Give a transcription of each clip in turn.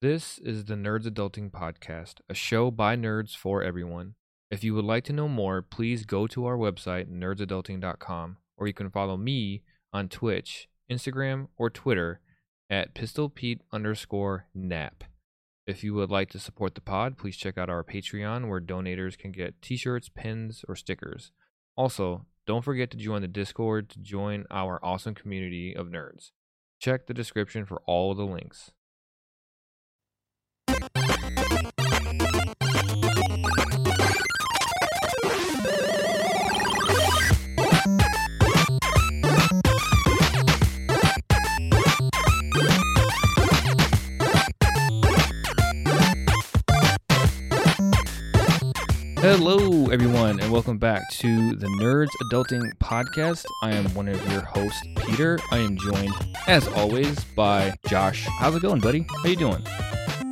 This is the Nerds Adulting Podcast, a show by nerds for everyone. If you would like to know more, please go to our website, nerdsadulting.com, or you can follow me on Twitch, Instagram, or Twitter at pistolpete underscore nap. If you would like to support the pod, please check out our Patreon where donators can get t shirts, pins, or stickers. Also, don't forget to join the Discord to join our awesome community of nerds. Check the description for all the links. Hello, everyone, and welcome back to the Nerds Adulting Podcast. I am one of your hosts, Peter. I am joined, as always, by Josh. How's it going, buddy? How you doing?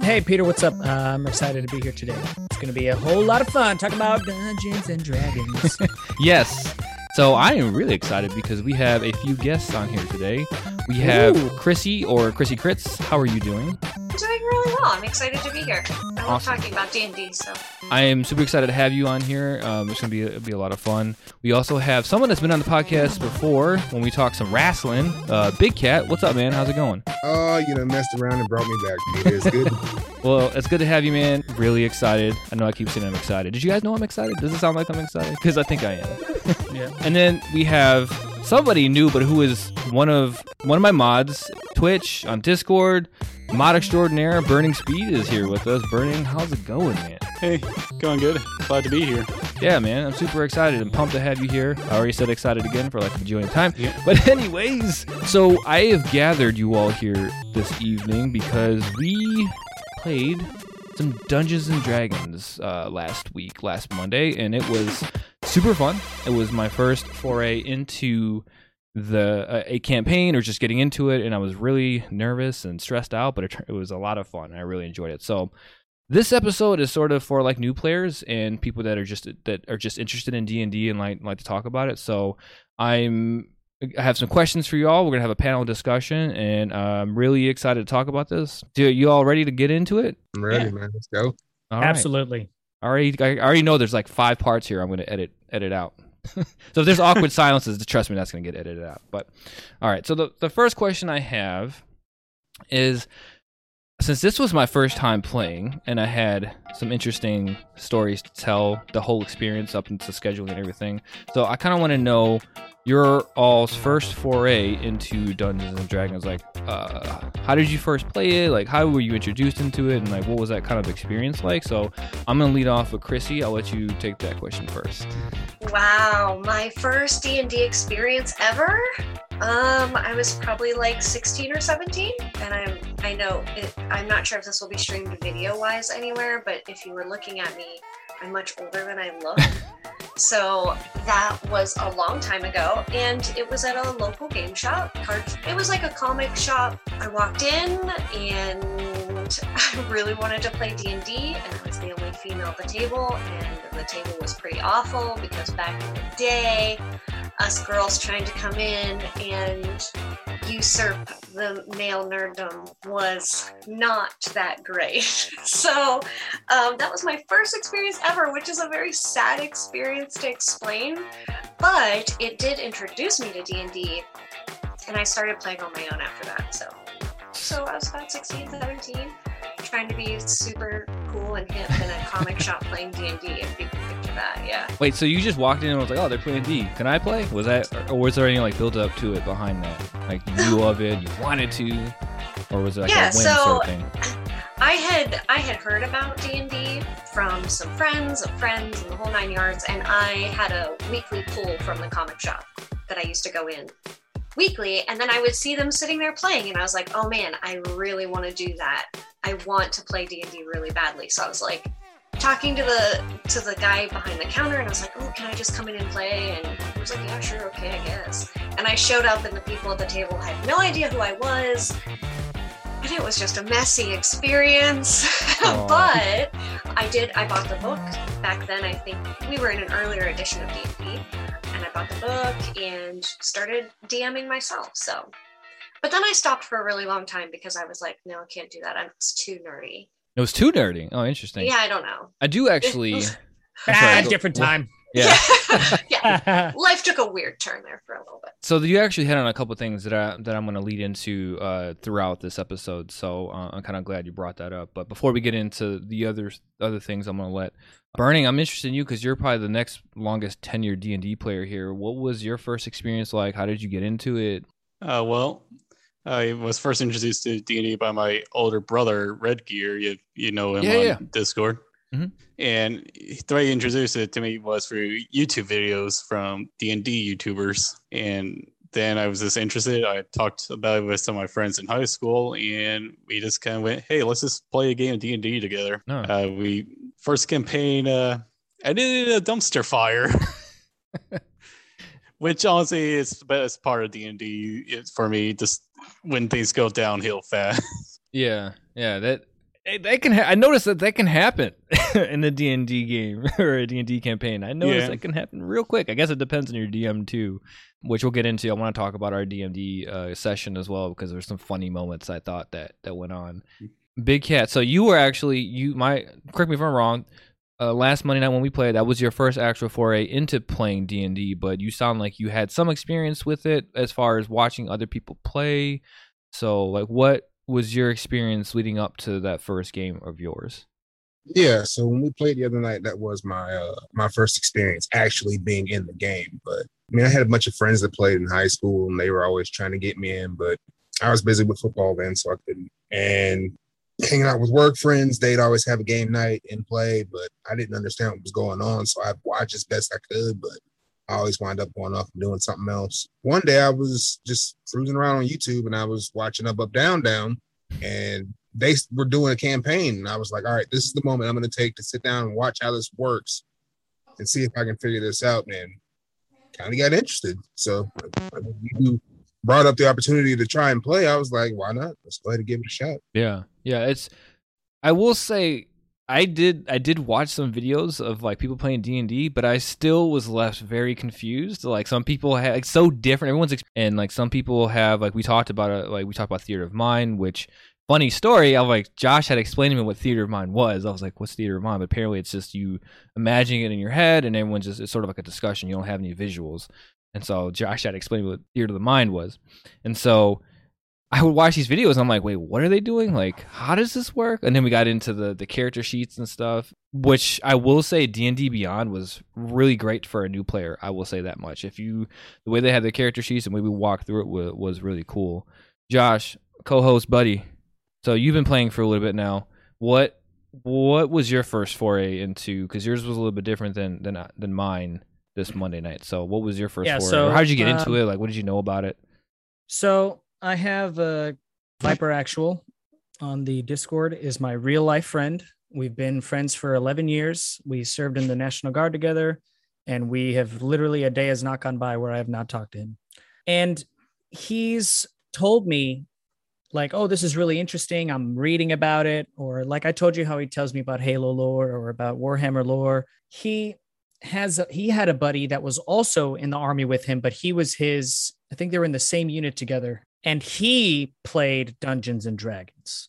Hey, Peter, what's up? Uh, I'm excited to be here today. It's going to be a whole lot of fun talking about Dungeons and Dragons. Yes. So I am really excited because we have a few guests on here today. We have Ooh. Chrissy or Chrissy Crits. How are you doing? I'm doing really well. I'm excited to be here. I love Awesome. talking about D&D, so I am super excited to have you on here. Um, it's gonna be be a lot of fun. We also have someone that's been on the podcast before when we talked some wrestling. Uh, Big Cat, what's up, man? How's it going? Oh, you know, messed around and brought me back. It's good. Well, it's good to have you, man. Really excited. I know I keep saying I'm excited. Did you guys know I'm excited? Does it sound like I'm excited? Because I think I am. yeah. And then we have somebody new, but who is one of one of my mods, Twitch on Discord. Mod extraordinaire, Burning Speed is here with us. Burning, how's it going, man? Hey, going good. Glad to be here. Yeah, man, I'm super excited and pumped to have you here. I already said excited again for like a bajillion time. Yeah. But anyways, so I have gathered you all here this evening because we played some Dungeons and Dragons uh, last week, last Monday, and it was super fun. It was my first foray into the uh, a campaign or just getting into it, and I was really nervous and stressed out, but it, it was a lot of fun. I really enjoyed it. So this episode is sort of for like new players and people that are just that are just interested in D and D and like like to talk about it. So I'm I have some questions for you all. We're gonna have a panel discussion, and uh, I'm really excited to talk about this. Do you all ready to get into it? I'm ready, Yeah. man. Let's go. All right. Absolutely. I already, I already know there's like five parts here. I'm going to edit edit out. so if there's awkward silences, trust me, that's going to get edited out. But all right. So the the first question I have is, since this was my first time playing, and I had some interesting stories to tell, the whole experience up into scheduling and everything. So I kind of want to know your all's first foray into Dungeons and Dragons. Like, uh, how did you first play it? Like, how were you introduced into it? And like, what was that kind of experience like? So I'm gonna lead off with Chrissy. I'll let you take that question first. wow, my first D&D experience ever. Um, I was probably like 16 or 17, and I'm I know it, I'm not sure if this will be streamed video wise anywhere, but if you were looking at me, I'm much older than I look. so that was a long time ago, and it was at a local game shop. Card. It was like a comic shop. I walked in and I really wanted to play D&D, and I was the only female at the table, and the table was pretty awful because back in the day, us girls trying to come in and usurp the male nerddom was not that great. so um, that was my first experience ever, which is a very sad experience to explain, but it did introduce me to D&D, and I started playing on my own after that. So, so I was about 16, 17, trying to be super cool and hip in a comic shop playing D&D, can picture that, yeah. Wait, so you just walked in and was like, "Oh, they're playing D. Can I play?" Was that, or was there any like build up to it behind that? Like you knew of it, you wanted to, or was it like Yeah, a whim so- sort of thing? I had I had heard about D and D from some friends of friends and the whole nine yards, and I had a weekly pool from the comic shop that I used to go in weekly, and then I would see them sitting there playing, and I was like, oh man, I really want to do that. I want to play D and D really badly. So I was like talking to the to the guy behind the counter, and I was like, oh, can I just come in and play? And he was like, yeah, sure, okay, I guess. And I showed up, and the people at the table had no idea who I was. And it was just a messy experience. But I did, I bought the book. Back then, I think we were in an earlier edition of D&D. And I bought the book and started DMing myself. So, but then I stopped for a really long time because I was like, no, I can't do that. I'm it's too nerdy. It was too nerdy. Oh, interesting. Yeah, I don't know. I do actually. I'm sorry, Ah, go- different time. Yeah. yeah. Life took a weird turn there for a little bit. So you actually hit on a couple things that I that I'm going to lead into uh, throughout this episode. So uh, I'm kind of glad you brought that up. But before we get into the other other things, I'm going to let Burning. I'm interested in you because you're probably the next longest tenured D and D player here. What was your first experience like? How did you get into it? Uh, well, I was first introduced to D&D by my older brother, Red Gear. You, you know him Yeah, on yeah. Discord. Mhm. And the way he introduced it to me was through YouTube videos from D&D YouTubers. And then I was just interested. I talked about it with some of my friends in high school, and we just kind of went, "Hey, let's just play a game of D and D together." No. Uh, we first campaign, uh, I did a dumpster fire, which honestly is the best part of D and D for me. Just when things go downhill fast. Yeah, yeah. That eh, that can. Ha- I noticed that that can happen in the D and D game or a D and D campaign. I noticed Yeah. that can happen real quick. I guess it depends on your DM too, which we'll get into. I want to talk about our DMD uh, session as well because there's some funny moments I thought that that went on. Big Cat. So you were actually you my correct me if I'm wrong. Uh, last Monday night when we played, that was your first actual foray into playing D and D. But you sound like you had some experience with it as far as watching other people play. So, like, what was your experience leading up to that first game of yours? Yeah, so when we played the other night, that was my uh my first experience actually being in the game. But I mean, I had a bunch of friends that played in high school, and they were always trying to get me in, but I was busy with football then, so I couldn't. And hanging out with work friends, they'd always have a game night and play, but I didn't understand what was going on, so I watched as best I could, but I always wind up going off and doing something else. One day I was just cruising around on YouTube and I was watching Up Up Down Down, and they were doing a campaign and i was like all right this is the moment i'm going to take to sit down and watch how this works and see if i can figure this out and kind of got interested. So you brought up the opportunity to try and play i was like why not? Let's go ahead and give it a shot. Yeah, yeah. It's. I will say, I did. I did watch some videos of like people playing D and D, but I still was left very confused. Like some people have like so different. Everyone's ex- and like some people have like we talked about. Like we talked about theater of mind, which funny story. I was like Josh had explained to me what theater of mind was. I was like, what's theater of mind? But apparently, it's just you imagining it in your head, and everyone's just it's sort of like a discussion. You don't have any visuals. And so Josh had explained what theater of the mind was, and so I would watch these videos and I'm like, wait, what are they doing? Like, how does this work? And then we got into the the character sheets and stuff, which I will say D and D Beyond was really great for a new player. I will say that much. If you the way they had the character sheets and the way we walked through it was, was really cool. Josh, co-host, buddy. So you've been playing for a little bit now. What what was your first foray into? Because yours was a little bit different than than than mine this Monday night. So what was your first Yeah, foray? so, how did you get into um, it? Like, what did you know about it? So I have uh, Viper Actual on the Discord is my real life friend. We've been friends for 11 years. We served in the National Guard together, and we have literally a day has not gone by where I have not talked to him. And he's told me, like, oh, this is really interesting. I'm reading about it. Or like I told you how he tells me about Halo lore or about Warhammer lore. He has a, he had a buddy that was also in the army with him, but he was his. I think they were in the same unit together, and he played Dungeons and Dragons.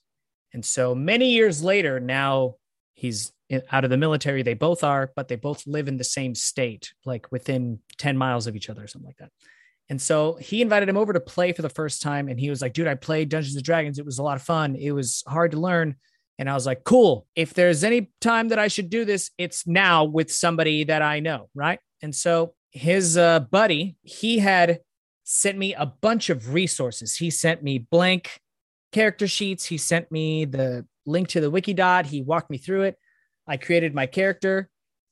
And so many years later, now he's out of the military. They both are, but they both live in the same state, like within 10 miles of each other or something like that. And so he invited him over to play for the first time. And he was like, dude, I played Dungeons and Dragons. It was a lot of fun. It was hard to learn. And I was like, cool. If there's any time that I should do this, it's now with somebody that I know. Right. And so his uh, buddy, he had sent me a bunch of resources. He sent me blank character sheets. He sent me the link to the Wikidot. He walked me through it. I created my character.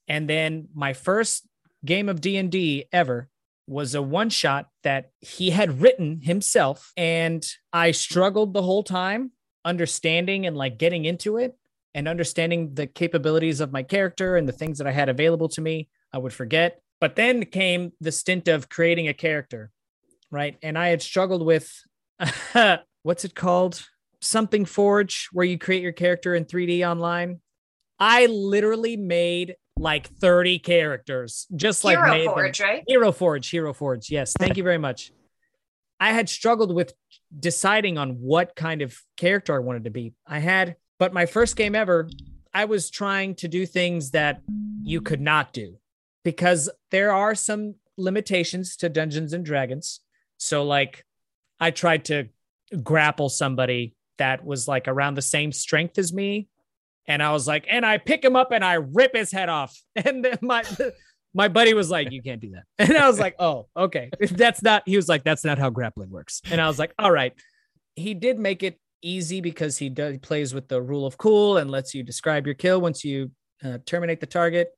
And then my first game of D&D ever was a one shot that he had written himself and I struggled the whole time understanding and like getting into it and understanding the capabilities of my character and the things that I had available to me. I would forget. But then came the stint of creating a character, right? And I had struggled with what's it called? Something Forge, where you create your character in 3D online. I literally made like 30 characters, just like Hero made them- Forge, right? Hero Forge, Hero Forge. Yes, thank you very much. I had struggled with deciding on what kind of character I wanted to be. I had, but my first game ever, I was trying to do things that you could not do because there are some limitations to Dungeons and Dragons. So, like, I tried to grapple somebody that was like around the same strength as me. And I was like, and I pick him up and I rip his head off. And then my my buddy was like, you can't do that. And I was like, oh, okay. That's not, he was like, that's not how grappling works. And I was like, all right. He did make it easy because he does he plays with the rule of cool and lets you describe your kill once you uh, terminate the target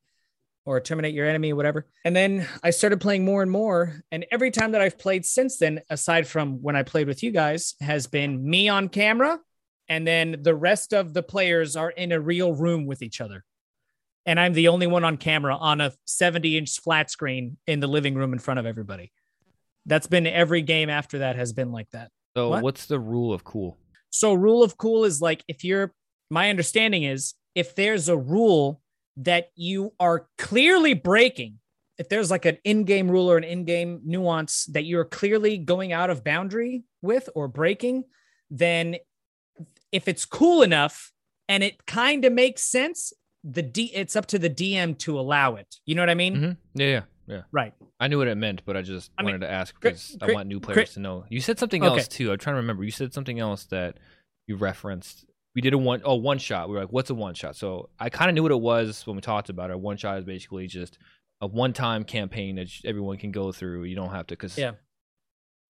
or terminate your enemy, whatever. And then I started playing more and more. And every time that I've played since then, aside from when I played with you guys, has been me on camera. And then the rest of the players are in a real room with each other. And I'm the only one on camera on a 70 inch flat screen in the living room in front of everybody. That's been every game after that has been like that. So What? what's the rule of cool? So rule of cool is like if you're my understanding is if there's a rule that you are clearly breaking, if there's like an in-game rule or an in-game nuance that you're clearly going out of boundary with or breaking, then if it's cool enough and it kind of makes sense, the D it's up to the DM to allow it. You know what I mean? hmm Yeah, yeah, yeah. Right. I knew what it meant, but I just I mean, wanted to ask Cri- because I want new Cri- players to know. You said something Okay. else too. I'm trying to remember. You said something else that you referenced. We did a one oh one shot. We were like, "What's a one shot?" So I kind of knew what it was when we talked about it. One shot is basically just a one time campaign that everyone can go through. You don't have to because Yeah.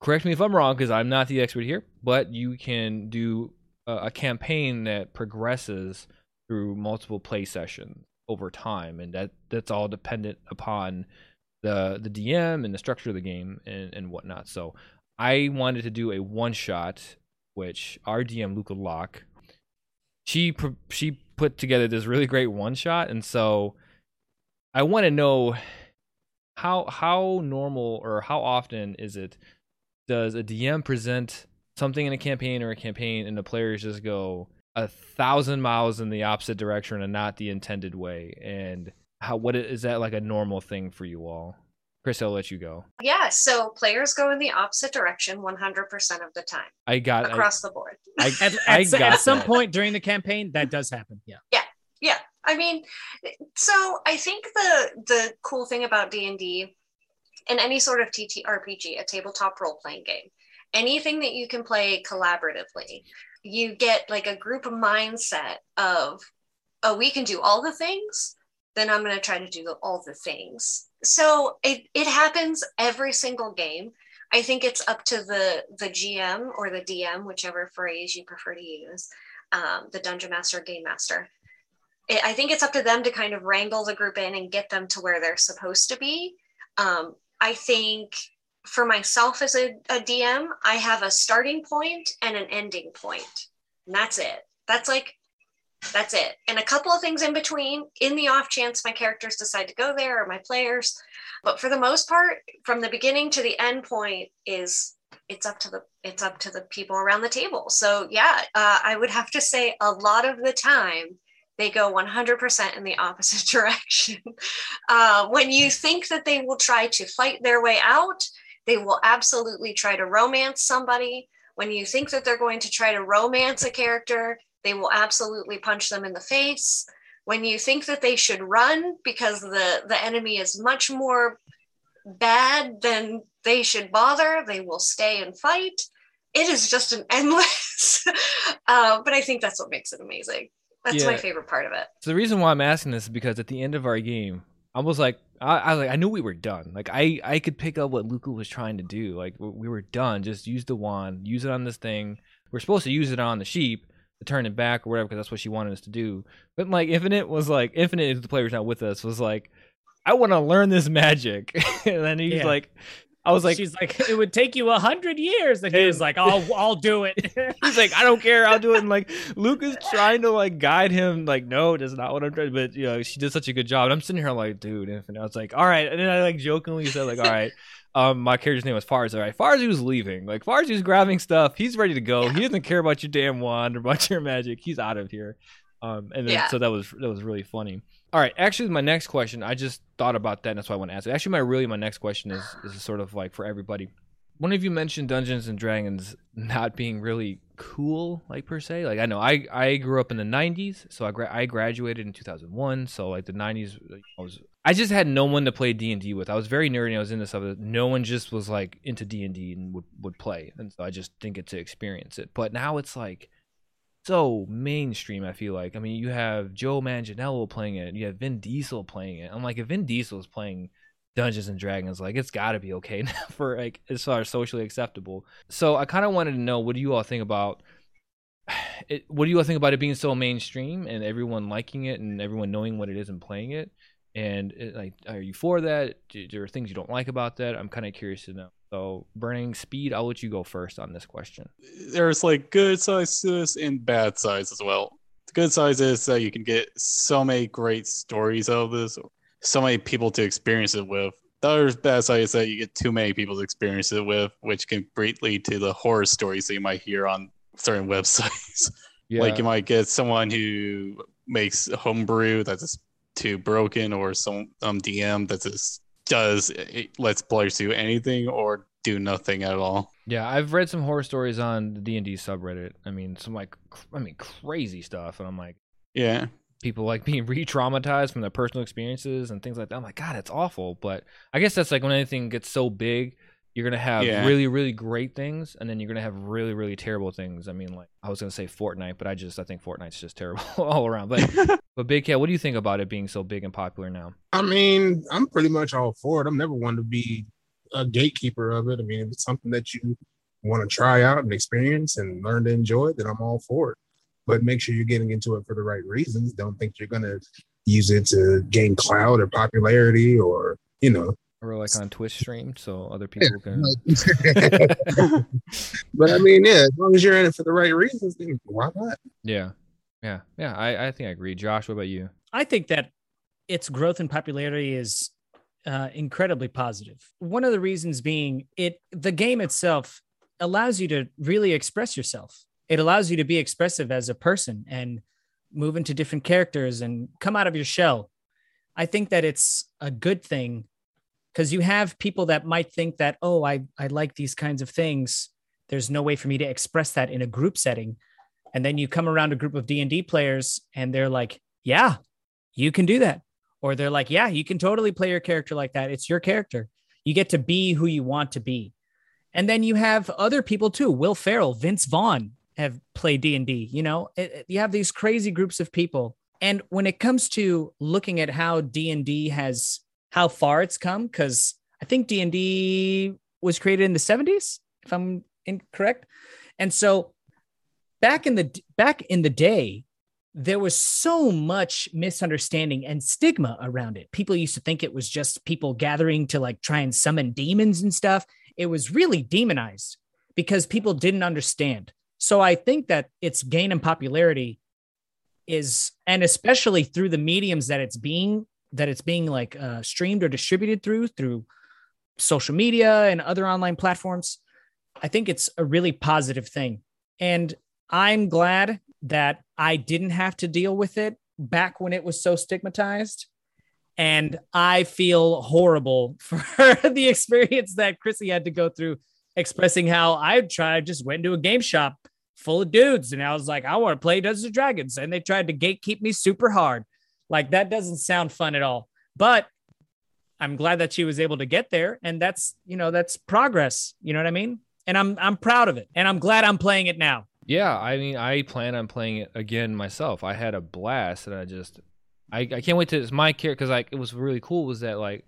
correct me if I'm wrong because I'm not the expert here, but you can do a, a campaign that progresses through multiple play sessions over time, and that that's all dependent upon the the DM and the structure of the game and and whatnot. So I wanted to do a one shot, which our DM Luca Locke, she she put together this really great one shot, and so I want to know how how normal or how often is it does a DM present something in a campaign or a campaign and the players just go a thousand miles in the opposite direction and not the intended way? And how what is that like a normal thing for you all chris i'll let you go Yeah, so players go in the opposite direction 100% of the time i got I, across the board. I, At, I at, got at some that. point during the campaign, that does happen. Yeah. Yeah. Yeah, I mean, so I think the the cool thing about D and D and any sort of TTRPG, a tabletop role playing game, anything that you can play collaboratively, you get like a group mindset of, oh, we can do all the things. Then I'm going to try to do all the things. So it it happens every single game. I think it's up to the the GM or the DM, whichever phrase you prefer to use, um, the dungeon master, game master it, I think it's up to them to kind of wrangle the group in and get them to where they're supposed to be. Um, I think for myself as a, a DM, I have a starting point and an ending point, and that's it. That's like, that's it. And a couple of things in between, in the off chance my characters decide to go there or my players. But for the most part, from the beginning to the end point is it's up to the it's up to the people around the table. So yeah, uh, I would have to say a lot of the time they go 100% in the opposite direction. Uh, when you think that they will try to fight their way out, they will absolutely try to romance somebody. When you think that they're going to try to romance a character, they will absolutely punch them in the face. When you think that they should run because the, the enemy is much more bad than they should bother, they will stay and fight. It is just an endless, uh, but I think that's what makes it amazing. That's my favorite part of it. So the reason why I'm asking this is because at the end of our game, I was like, I, I was like, I knew we were done. Like I, I could pick up what Luca was trying to do. Like we were done. Just use the wand, use it on this thing. We're supposed to use it on the sheep to turn it back or whatever because that's what she wanted us to do. But like Infinite was like, Infinite, the player's not with us, was like, I want to learn this magic. and then he's Yeah. like, I was like, she's like, it would take you a hundred years, and he was like, I'll I'll do it. He's like, I don't care, I'll do it. And like Luke is trying to like guide him, like, no, that's not what I'm trying. But you know, she did such a good job. And I'm sitting here like, dude, Infinite. I was like, all right. And then I like jokingly said, like, all right. Um, my character's name was Farzi. All right, Farzi was leaving. Like Farzi was grabbing stuff. He's ready to go. He doesn't care about your damn wand or about your magic. He's out of here. Um, and then Yeah. so that was that was really funny. All right, actually, my next question, I just thought about that, and that's why I want to ask it. Actually, my really my next question is is sort of like for everybody. one of you mentioned Dungeons and Dragons not being really cool, like per se. Like I know I I grew up in the '90s, so I gra- I graduated in 2001. So like the '90s, I was I just had no one to play D and D with. I was very nerdy. I was into stuff. that No one just was like into D and D and would would play, and so I just didn't get to experience it. But now it's like so mainstream. I feel like I mean you have Joe Manganiello playing it, you have Vin Diesel playing it. I'm like if Vin Diesel is playing Dungeons and Dragons, like it's got to be okay now for like as far as socially acceptable. So I kind of wanted to know what do you all think about it? What do you all think about it being so mainstream and everyone liking it and everyone knowing what it is and playing it? And it, like, are you for that? Do, there are things you don't like about that? I'm kind of curious to know. So, burning speed, I'll let you go first on this question. There's like good sizes and bad sides as well. The good size is that you can get so many great stories out of this, so many people to experience it with. The other bad side is that you get too many people to experience it with, which can greatly lead to the horror stories that you might hear on certain websites. Yeah, Like you might get someone who makes homebrew that's too broken, or some um, DM that just does lets players do anything or do nothing at all. Yeah, I've read some horror stories on the D and D subreddit. I mean, some like, cr- I mean, crazy stuff, and I'm like, Yeah, people like being re-traumatized from their personal experiences and things like that. I'm like, God, it's awful. But I guess that's like when anything gets so big, you're gonna have Yeah. really, really great things, and then you're gonna have really, really terrible things. I mean, like I was gonna say Fortnite, but I just I think Fortnite's just terrible all around. But but Big Cat, what do you think about it being so big and popular now? I mean, I'm pretty much all for it. I'm never one to be a gatekeeper of it. I mean, if it's something that you want to try out and experience and learn to enjoy, then I'm all for it. But make sure you're getting into it for the right reasons. Don't think you're gonna use it to gain clout or popularity or you know. Or like on Twitch stream, so other people can. like- but I mean, yeah, as long as you're in it for the right reasons, then why not? Yeah, yeah, yeah. I I think I agree. Josh, what about you? I think that its growth and popularity is uh, incredibly positive. One of the reasons being it the game itself allows you to really express yourself. It allows you to be expressive as a person and move into different characters and come out of your shell. I think that it's a good thing because you have people that might think that oh I I like these kinds of things. There's no way for me to express that in a group setting. And then you come around a group of D&D players and they're like, "Yeah, you can do that. Or they're like, yeah, you can totally play your character like that. It's your character. You get to be who you want to be. And then you have other people too. Will Ferrell, Vince Vaughn have played D&D, you know? It- it- you have these crazy groups of people. And when it comes to looking at how D&D has how far it's come cuz I think D&D was created in the 70s if I'm incorrect. And so back in the back in the day, there was so much misunderstanding and stigma around it. People used to think it was just people gathering to like try and summon demons and stuff. It was really demonized because people didn't understand. So I think that its gain in popularity is, and especially through the mediums that it's being that it's being like uh, streamed or distributed through through social media and other online platforms. I think it's a really positive thing, and I'm glad that I didn't have to deal with it back when it was so stigmatized. And I feel horrible for the experience that Chrissy had to go through, expressing how I tried, just went into a game shop full of dudes. And I was like, I want to play Dungeons and Dragons. And they tried to gatekeep me super hard. Like that doesn't sound fun at all. But I'm glad that she was able to get there. And that's, you know, that's progress. You know what I mean? And I'm I'm proud of it. And I'm glad I'm playing it now. Yeah, I mean, I plan on playing it again myself. I had a blast, and I just, I, I can't wait to. It's my character because like it was really cool. Was that like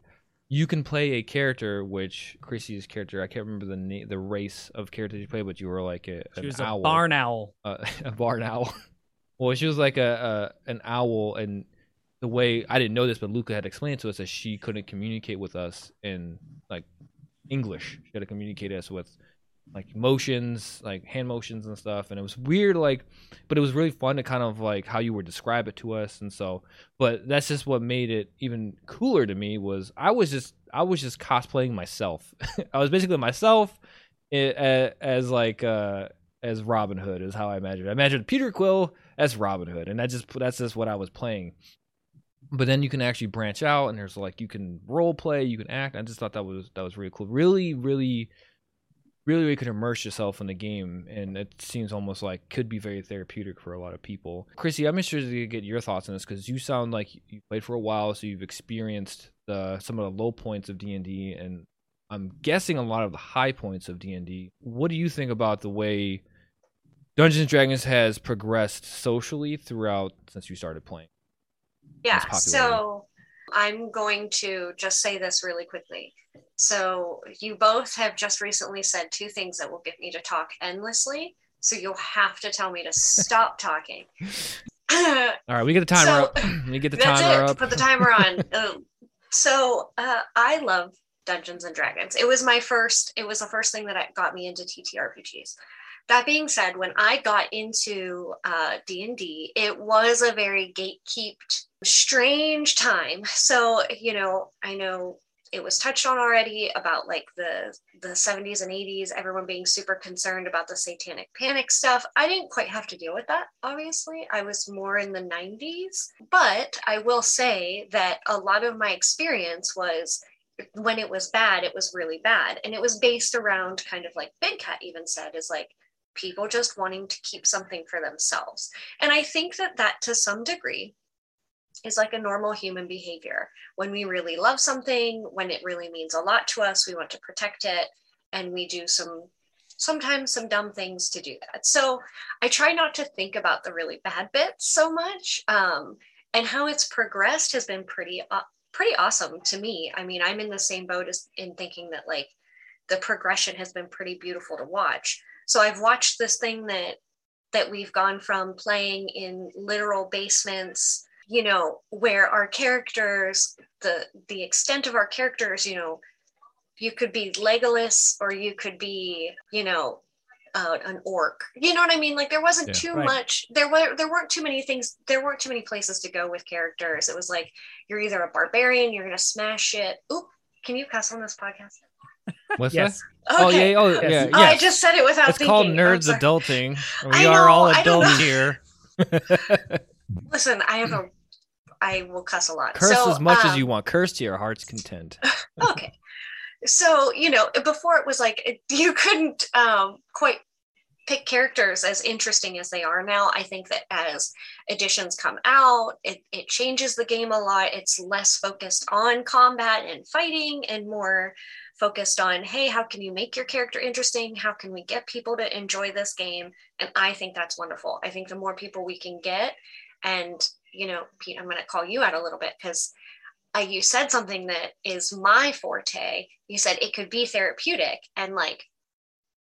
you can play a character which Chrissy's character. I can't remember the na- the race of character you play, but you were like a, She was owl, a barn owl. uh, a barn owl. well, she was like a, a an owl, and the way I didn't know this, but Luca had explained to us that she couldn't communicate with us in like English. She had to communicate us with like motions, like hand motions and stuff. And it was weird, like, but it was really fun to kind of like how you would describe it to us. And so, but that's just what made it even cooler to me was I was just I was just cosplaying myself. I was basically myself i- a- as like uh as Robin Hood is how I imagined. I imagined Peter Quill as Robin Hood, and that just that's just what I was playing. But then you can actually branch out, and there's like you can role play, you can act. I just thought that was that was really cool. Really, really really, really could immerse yourself in the game, and it seems almost like could be very therapeutic for a lot of people. Chrissy, I'm interested to get your thoughts on this because you sound like you played for a while, so you've experienced the some of the low points of D and D, and I'm guessing a lot of the high points of D and D. What do you think about the way Dungeons and Dragons has progressed socially throughout since you started playing? Yeah. So I'm going to just say this really quickly. So you both have just recently said two things that will get me to talk endlessly. So you'll have to tell me to stop talking. All right, we get the timer So, up. we get the That's timer it. up. Put the timer on. Um, so uh, I love Dungeons and Dragons. It was my first. It was the first thing that got me into TTRPGs. That being said, when I got into uh, D and D, it was a very gatekept, strange time. So you know, I know it was touched on already about like the the 70s and 80s everyone being super concerned about the satanic panic stuff. I didn't quite have to deal with that obviously. I was more in the 90s but i will say that a lot of my experience was when it was bad it was really bad. And it was based around kind of like big cat even said is like people just wanting to keep something for themselves. And i think that that to some degree is like a normal human behavior. When we really love something, when it really means a lot to us, we want to protect it and we do some sometimes some dumb things to do that. So I try not to think about the really bad bits so much. Um, and how it's progressed has been pretty uh, pretty awesome to me. I mean, I'm in the same boat as in thinking that like the progression has been pretty beautiful to watch. So I've watched this thing that that we've gone from playing in literal basements you know where our characters the the extent of our characters you know you could be legolas or you could be you know uh, an orc you know what i mean like there wasn't Yeah. too Right. much there were there weren't too many things there weren't too many places to go with characters it was like you're either a barbarian you're gonna smash it oop can you cuss on this podcast What's Yes. that? Oh Okay. yeah, oh Yes. yeah, Oh, I just said it without it's thinking. called nerds adulting. We I are all know, I don't adults here. Listen, I have a, I will cuss a lot. Curse So, as much as um, you want. Curse to your heart's content. okay so you know before it was like it- you couldn't um quite pick characters as interesting as they are now i think that as editions come out it, it changes the game a lot it's less focused on combat and fighting and more focused on hey how can you make your character interesting how can we get people to enjoy this game and i think that's wonderful i think the more people we can get and you know pete i'm going to call you out a little bit because uh, you said something that is my forte. You said it could be therapeutic, and like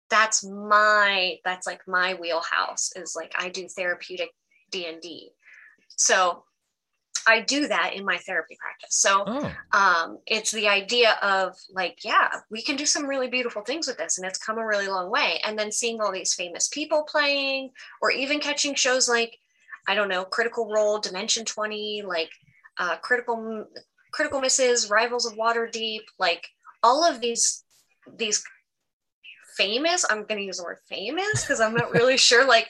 that's my that's like my wheelhouse is like I do therapeutic D and D. So I do that in my therapy practice. So Oh, um, it's the idea of like, yeah, we can do some really beautiful things with this, and it's come a really long way. And then seeing all these famous people playing, or even catching shows like, I don't know, Critical Role, Dimension Twenty, like uh, Critical Critical Misses, Rivals of Waterdeep, like all of these these famous. I'm going to use the word famous because I'm not really sure. Like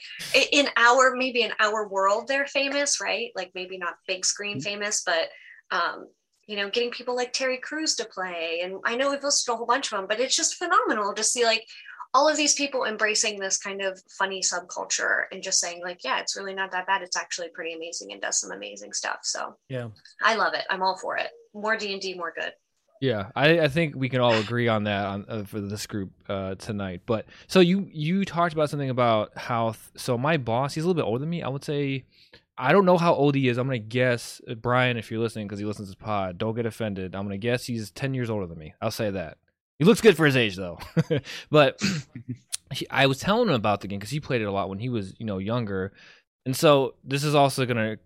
in our maybe in our world, they're famous, right? Like maybe not big screen famous, but um, you know, getting people like Terry Crews to play. And I know we've listed a whole bunch of them, but it's just phenomenal to see like all of these people embracing this kind of funny subculture and just saying like, yeah, it's really not that bad. It's actually pretty amazing and does some amazing stuff. So Yeah. I love it. I'm all for it. More D and D, more good. yeah. I, I think we can all agree on that on uh, for this group uh, tonight. But so you you talked about something about how. th- so my boss, he's a little bit older than me. I would say. I don't know how old he is. I'm gonna guess uh, Brian, if you're listening, because he listens to this pod. Don't get offended. I'm gonna guess he's ten years older than me. I'll say that. He looks good for his age, though. but he, I was telling him about the game because he played it a lot when he was, you know, younger. And so this is also gonna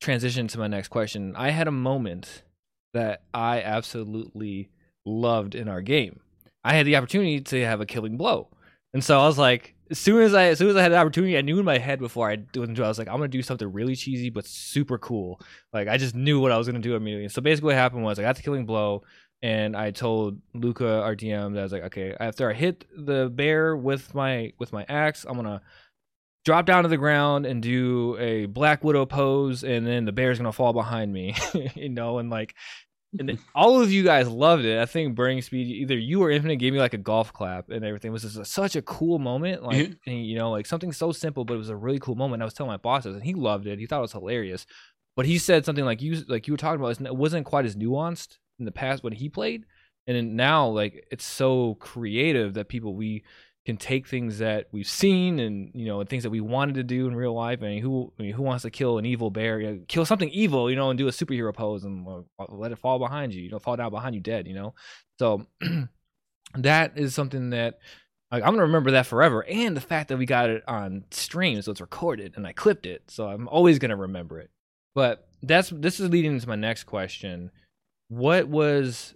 transition to my next question. I had a moment that I absolutely loved in our game. I had the opportunity to have a killing blow, and so I was like, as soon as I as soon as I had the opportunity, I knew in my head before I do it. I was like, I'm gonna do something really cheesy but super cool. Like I just knew what I was gonna do immediately. So basically, what happened was I got the killing blow, and I told Luca, our DM, that I was like, okay, after I hit the bear with my with my axe, I'm gonna drop down to the ground and do a black widow pose and then the bear's gonna fall behind me you know and like and all of you guys loved it. I think Burning Speed, either you or Infinite gave me like a golf clap and everything. It was just a- such a cool moment. Like, and, you know, like something so simple, but it was a really cool moment. I was telling my bosses, and he loved it. He thought it was hilarious. But he said something like you, like you were talking about, it wasn't quite as nuanced in the past when he played, and now like it's so creative that people we can take things that we've seen and you know and things that we wanted to do in real life. I mean, who I mean, who wants to kill an evil bear? You know, kill something evil, you know, and do a superhero pose and uh, let it fall behind you. You know, fall down behind you dead. You know, so that is something that. Like, I'm gonna remember that forever, and the fact that we got it on stream, so it's recorded, and I clipped it, so I'm always gonna remember it. But that's this is leading into my next question. What was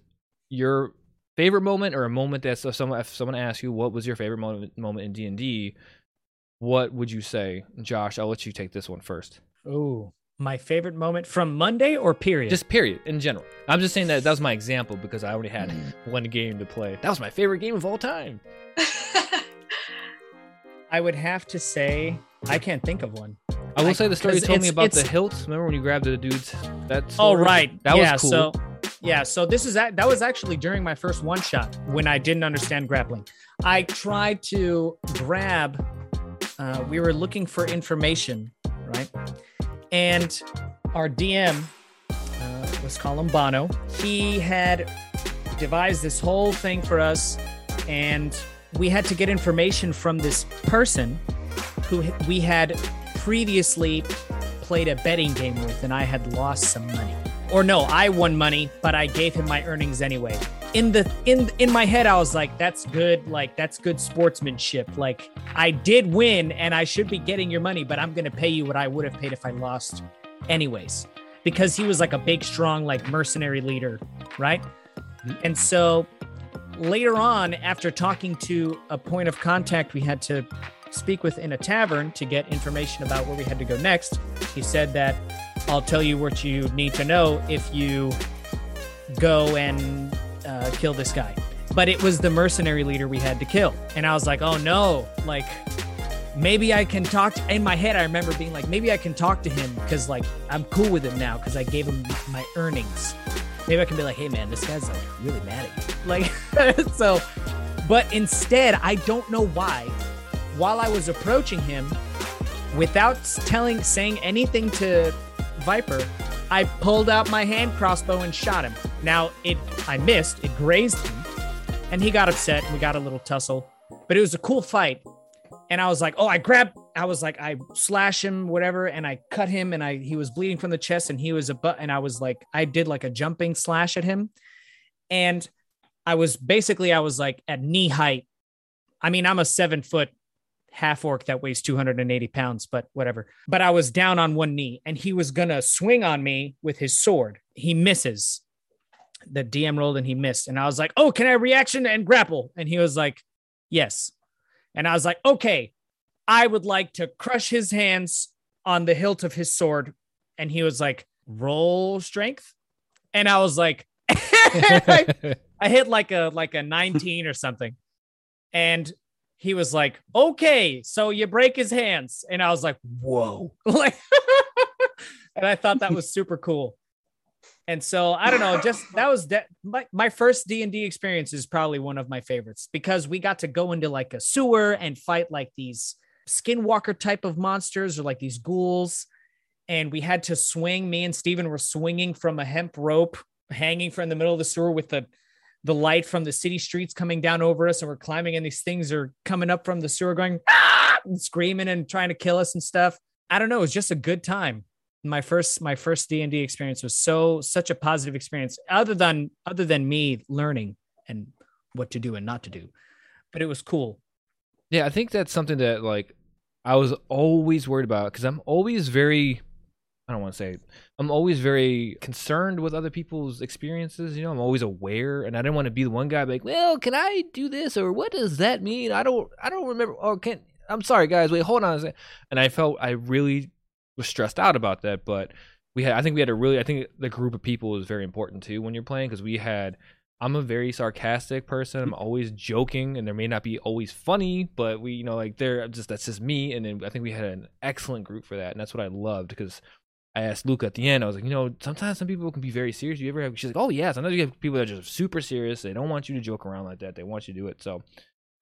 your favorite moment or a moment that if someone if someone asks you what was your favorite moment moment in D and D, what would you say, Josh? I'll let you take this one first. Oh, my favorite moment from Monday or period? Just period in general. I'm just saying that that was my example because I already had mm-hmm. one game to play. That was my favorite game of all time. I would have to say I can't think of one. I will I- say the story you 'cause told me about the it's- hilt. Remember when you grabbed the dude's That's all right. that yeah, was cool. So yeah, so this is that that was actually during my first one shot when I didn't understand grappling. I tried to grab. Uh, we were looking for information, right? And our DM, uh, let's call him Bono. He had devised this whole thing for us, and we had to get information from this person who we had previously played a betting game with, and I had lost some money. Or no, I won money, but I gave him my earnings anyway. In the in in my head, I was like, "That's good. Like that's good sportsmanship. Like I did win, and I should be getting your money, but I'm gonna pay you what I would have paid if I lost, anyways." Because he was like a big, strong, like mercenary leader, right? And so later on, after talking to a point of contact we had to speak with in a tavern to get information about where we had to go next, he said that I'll tell you what you need to know if you go and uh, kill this guy. But it was the mercenary leader we had to kill. And I was like, oh no, like maybe I can talk to, in my head. I remember being like, maybe I can talk to him because like I'm cool with him now because I gave him my earnings. Maybe I can be like, hey man, this guy's like really mad at you. Like, so, but instead, I don't know why. While I was approaching him, without telling, saying anything to Viper, I pulled out my hand crossbow and shot him. Now it, I missed. It grazed him, and he got upset. and We got a little tussle, but it was a cool fight. And I was like, oh, I grabbed. I was like, I slash him, whatever, and I cut him, and I he was bleeding from the chest, and he was a butt, and I was like, I did like a jumping slash at him, and I was basically I was like at knee height. I mean, I'm a seven foot half orc that weighs 280 pounds, but whatever. But I was down on one knee and he was gonna swing on me with his sword. He misses. The DM rolled and he missed. And I was like, Oh, can I reaction and grapple? And he was like, Yes. And I was like, Okay, I would like to crush his hands on the hilt of his sword. And he was like, Roll strength. And I was like, I hit like a like a 19 or something. And he was like, "Okay, so you break his hands." And I was like, "Whoa." Like and I thought that was super cool. And so I don't know, just that was that my, my first D&D experience is probably one of my favorites because we got to go into like a sewer and fight like these skinwalker type of monsters or like these ghouls and we had to swing me and Steven were swinging from a hemp rope hanging from the middle of the sewer with the the light from the city streets coming down over us and we're climbing and these things are coming up from the sewer going ah! and screaming and trying to kill us and stuff. I don't know it was just a good time. My first my first d&d experience was so such a positive experience other than other than me learning and what to do and not to do but it was cool. Yeah, I think that's something that like I was always worried about because I'm always very I don't want to say I'm always very concerned with other people's experiences. You know, I'm always aware, and I didn't want to be the one guy like, well, can I do this or what does that mean? I don't I don't remember. Oh, can I'm sorry, guys. Wait, hold on. a sec. And I felt I really was stressed out about that, but we had I think we had a really I think the group of people is very important too when you're playing because we had I'm a very sarcastic person. I'm always joking, and there may not be always funny, but we, you know, like they're just that's just me. And then I think we had an excellent group for that, and that's what I loved because I asked Luca at the end. I was like, you know, sometimes some people can be very serious. You ever have? She's like, oh yeah. Sometimes you have people that are just super serious. They don't want you to joke around like that. They want you to do it. So,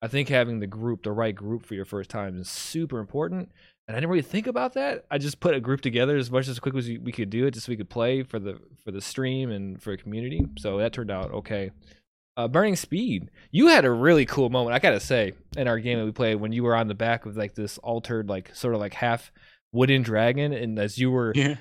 I think having the group, the right group for your first time, is super important. And I didn't really think about that. I just put a group together as much as quick as we, could do it, just so we could play for the for the stream and for the community. So that turned out okay. Uh, Burning Speed, you had a really cool moment. I gotta say, in our game that we played, when you were on the back of like this altered, like sort of like half wooden dragon, and as you were Yeah.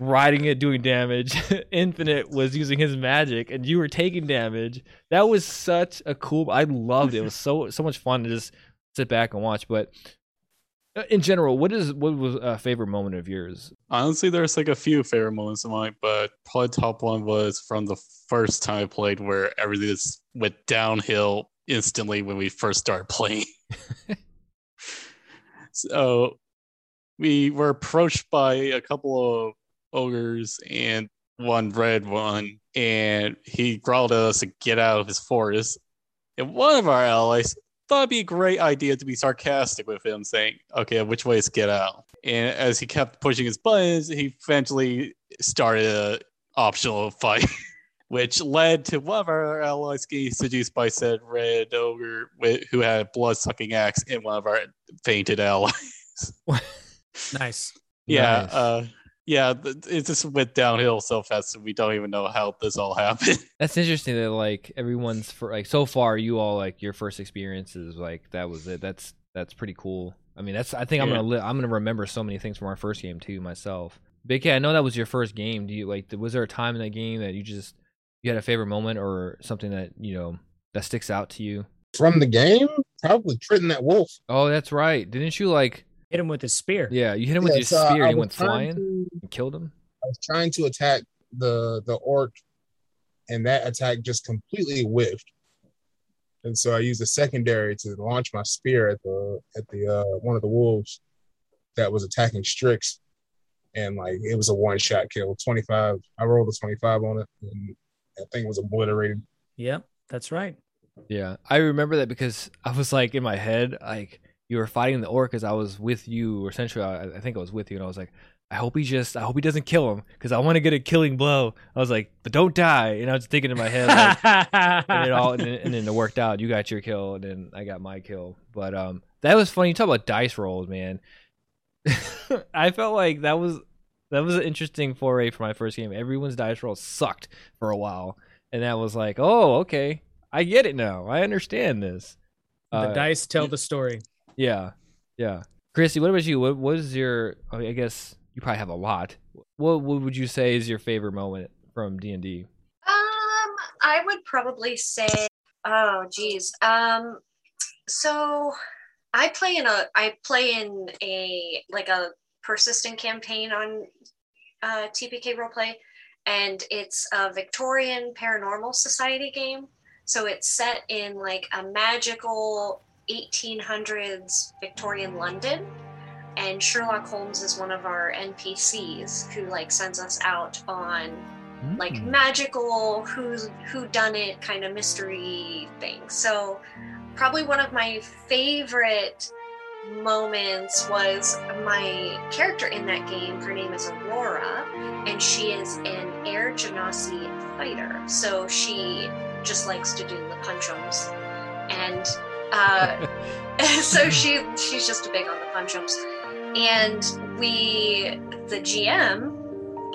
Riding it, doing damage, Infinite was using his magic, and you were taking damage. That was such a cool. I loved it. It was so so much fun to just sit back and watch. But uh, in general, what is what was a favorite moment of yours? Honestly, there's like a few favorite moments of mine, but probably top one was from the first time I played where everything just went downhill instantly when we first started playing. so we were approached by a couple of ogres and one red one, and he growled at us to get out of his forest. And one of our allies thought it'd be a great idea to be sarcastic with him, saying, "Okay, which way is get out?" And as he kept pushing his buttons, he eventually started a optional fight, which led to one of our allies getting seduced by said red ogre who had a blood sucking axe and one of our fainted allies. Nice. yeah, Nice. uh, yeah, it just went downhill so fast that we don't even know how this all happened. That's interesting that like everyone's for like so far you all like your first experiences like that was it. That's that's pretty cool. I mean that's I think I'm Yeah. gonna li- I'm gonna remember so many things from our first game too myself. Big Cat, I know that was your first game. Do you like was there a time in that game that you just you had a favorite moment or something that you know that sticks out to you? From the game, probably Trenton that wolf. Oh, that's right. Didn't you like? Hit him with his spear. Yeah, you hit him with Yeah, your so spear I and he went flying to- and killed him. I was trying to attack the the orc, and that attack just completely whiffed. And so I used a secondary to launch my spear at the at the uh, one of the wolves that was attacking Strix, and like it was a one shot kill. Twenty five. I rolled a twenty five on it, and that thing was obliterated. Yep, that's right. Yeah, I remember that because I was like in my head, like you were fighting the orc as I was with you, or essentially, I, I think I was with you, and I was like, I hope he just, I hope he doesn't kill him because I want to get a killing blow. I was like, but don't die, and I was thinking in my head, like, and it all, and then, and then it worked out. You got your kill, and then I got my kill. But um, that was funny. You talk about dice rolls, man. I felt like that was that was an interesting foray for my first game. Everyone's dice rolls sucked for a while, and that was like, oh, okay, I get it now. I understand this. the Uh, dice tell the story. Yeah, yeah. Christy, what about you? What was your? I guess you probably have a lot. What what would you say is your favorite moment from D and D? Um, I would probably say, oh, geez. Um, so I play in a, I play in a like a persistent campaign on uh, TPK roleplay, and it's a Victorian Paranormal Society game. So it's set in like a magical 1800s Victorian London. And Sherlock Holmes is one of our NPCs who like sends us out on like Mm. magical who's who done it kind of mystery thing so probably one of my favorite moments was my character in that game. Her name is aurora and she is an air genasi fighter. So she just likes to do the punchums and uh, so she she's just a big on the punchums and we the gm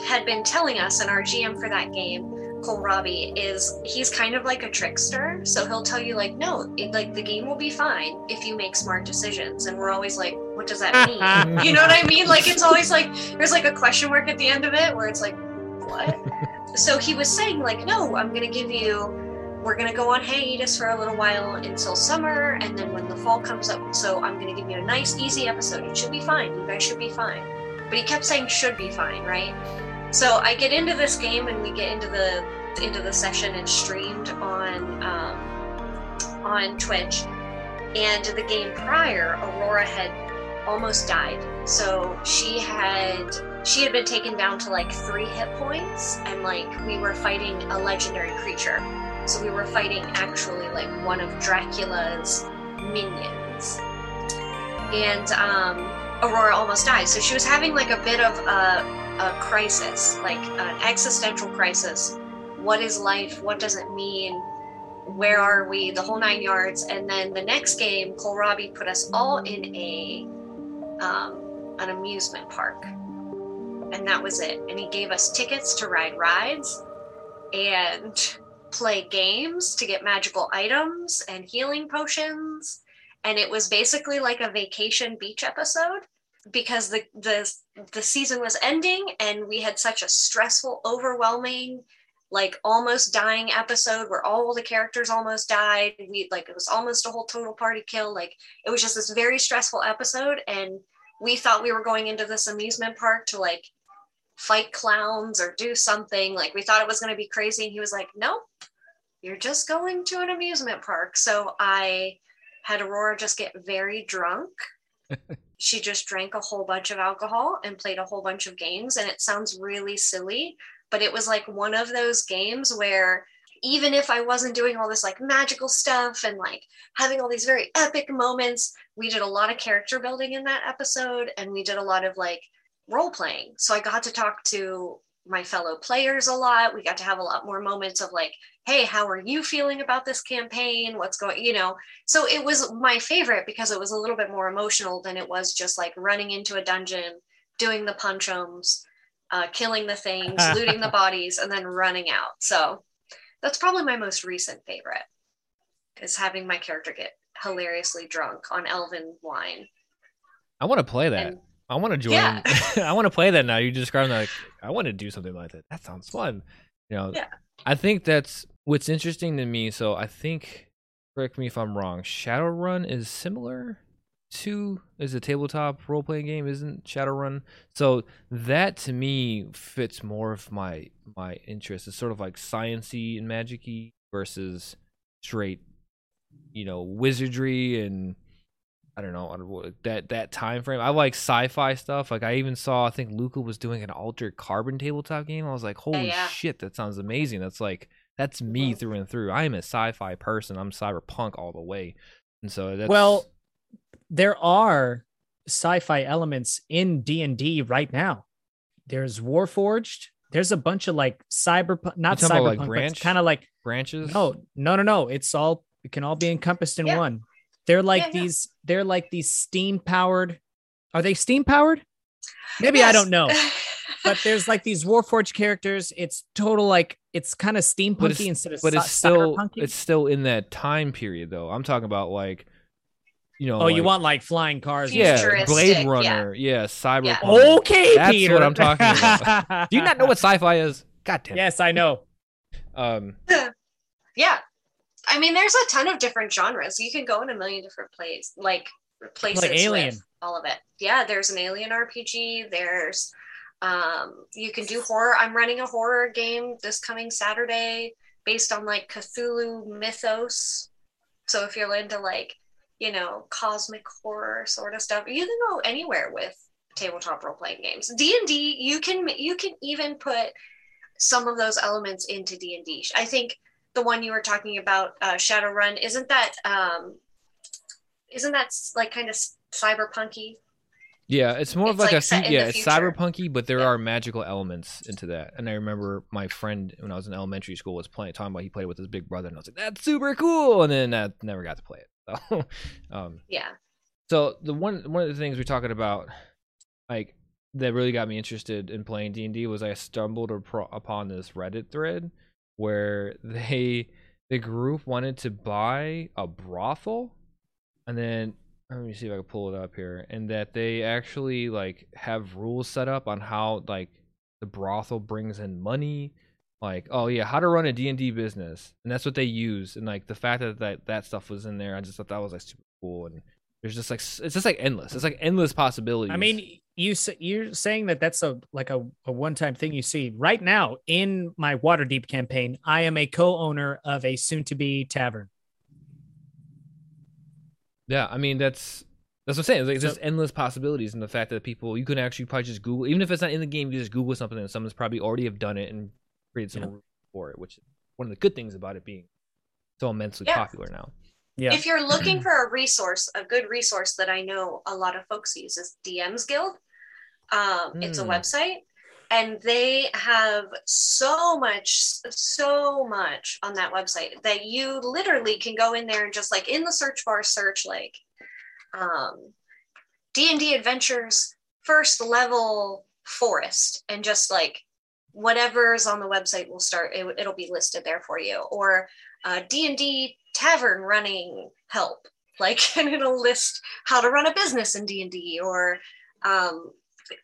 had been telling us, and our GM for that game, Cole Robbie, is he's kind of like a trickster. So he'll tell you, like, no, it, like the game will be fine if you make smart decisions. And we're always like, what does that mean? you know what I mean? Like, it's always like there's like a question mark at the end of it where it's like, what? so he was saying, like, no, I'm going to give you, we're going to go on hiatus for a little while until summer. And then when the fall comes up, so I'm going to give you a nice, easy episode. It should be fine. You guys should be fine. But he kept saying, should be fine, right? So I get into this game and we get into the into the session and streamed on um, on Twitch. And the game prior, Aurora had almost died. So she had she had been taken down to like three hit points, and like we were fighting a legendary creature. So we were fighting actually like one of Dracula's minions. And um, Aurora almost died. So she was having like a bit of a a crisis, like an existential crisis. What is life? What does it mean? Where are we? The whole nine yards. And then the next game, Kohlrabi put us all in a um, an amusement park, and that was it. And he gave us tickets to ride rides and play games to get magical items and healing potions. And it was basically like a vacation beach episode because the the the season was ending and we had such a stressful, overwhelming, like almost dying episode where all the characters almost died. We like it was almost a whole total party kill. Like it was just this very stressful episode and we thought we were going into this amusement park to like fight clowns or do something. Like we thought it was going to be crazy. And he was like, nope, you're just going to an amusement park. So I had Aurora just get very drunk. she just drank a whole bunch of alcohol and played a whole bunch of games. And it sounds really silly, but it was like one of those games where even if I wasn't doing all this like magical stuff and like having all these very epic moments, we did a lot of character building in that episode and we did a lot of like role playing. So I got to talk to my fellow players a lot. We got to have a lot more moments of like, hey, how are you feeling about this campaign? What's going, you know? So it was my favorite because it was a little bit more emotional than it was just like running into a dungeon, doing the punchums, uh, killing the things, looting the bodies, and then running out. So that's probably my most recent favorite is having my character get hilariously drunk on elven wine. I want to play that. And I want to join. Yeah. I want to play that now. You described that. Like, I want to do something like that. That sounds fun. You know. Yeah. I think that's what's interesting to me. So I think, correct me if I'm wrong. Shadowrun is similar to is a tabletop role playing game, isn't Shadowrun? So that to me fits more of my my interest. It's sort of like sciency and magicy versus straight, you know, wizardry and I don't know I don't know, that that time frame. I like sci-fi stuff. Like I even saw I think Luca was doing an altered carbon tabletop game. I was like, holy yeah. shit, that sounds amazing. That's like that's me Mhm. through and through. I am a sci-fi person. I'm cyberpunk all the way. And so that's Well, there are sci-fi elements in D&D right now. There's Warforged. There's a bunch of like cyberpunk, not talking about, like, cyberpunk, branch? kind of like branches. no, no, no, no. It's all it can all be encompassed in Yeah. one. They're like Yeah, yeah. these. They're like these steam powered. Are they steam powered? Maybe I don't know. But there's like these Warforged characters. It's total like it's kind of steampunky But it's- instead of but it's cy- still cyberpunky. it's still in that time period though. I'm talking about like you know oh, you want like flying cars? yeah, Blade. Runner, yeah, Cyberpunk. Yeah. Okay, That's Peter. what I'm talking about. Do you not know what sci-fi is? God damn. it. yes, I know. Um yeah i mean there's a ton of different genres. You can go in a million different plays like places Alien. with all of it. Yeah there's an alien rpg there's um you can do horror. I'm running a horror game this coming saturday based on like cthulhu mythos. So if you're into like you know cosmic horror sort of stuff you can go anywhere with tabletop role-playing games. D&d you can you can even put some of those elements into d&d i think the one you were talking about uh, shadowrun isn't that um isn't that like kind of cyberpunky yeah, it's more of like, like, a set yeah, it's cyberpunky, but there Yeah. are magical elements into that. And I remember my friend when I was in elementary school was playing talking about he played with his big brother and I was like, That's super cool and then I never got to play it. So um yeah So the one one of the things we're talking about, like that really got me interested in playing D and D was I stumbled upon this Reddit thread where they the group wanted to buy a brothel, and then let me see if I can pull it up here, and that they actually like have rules set up on how like the brothel brings in money. Like, oh yeah, how to run a D and D business, and that's what they use. And like the fact that, that that stuff was in there, I just thought that was like super cool. And there's just like it's just like endless. It's like endless possibilities. I mean, you you're saying that that's a like a, a one time thing you see right now in my Waterdeep campaign. I am a co-owner of a soon to be tavern. yeah, I mean that's that's what I'm saying. It's like So- just endless possibilities, and the fact that people you can actually probably just Google, even if it's not in the game, you just Google something, and someone's probably already have done it and created some Yeah. rules for it, which is one of the good things about it being so immensely Yeah. popular now. Yeah. if you're looking for a resource a good resource that i know a lot of folks use is dms guild um, it's a Hmm. website and they have so much so much on that website that you literally can go in there and just like in the search bar search like um d&d adventures first level forest and just like whatever's on the website will start it, it'll be listed there for you or uh, d&d tavern running help like and it'll list how to run a business in d&d or um,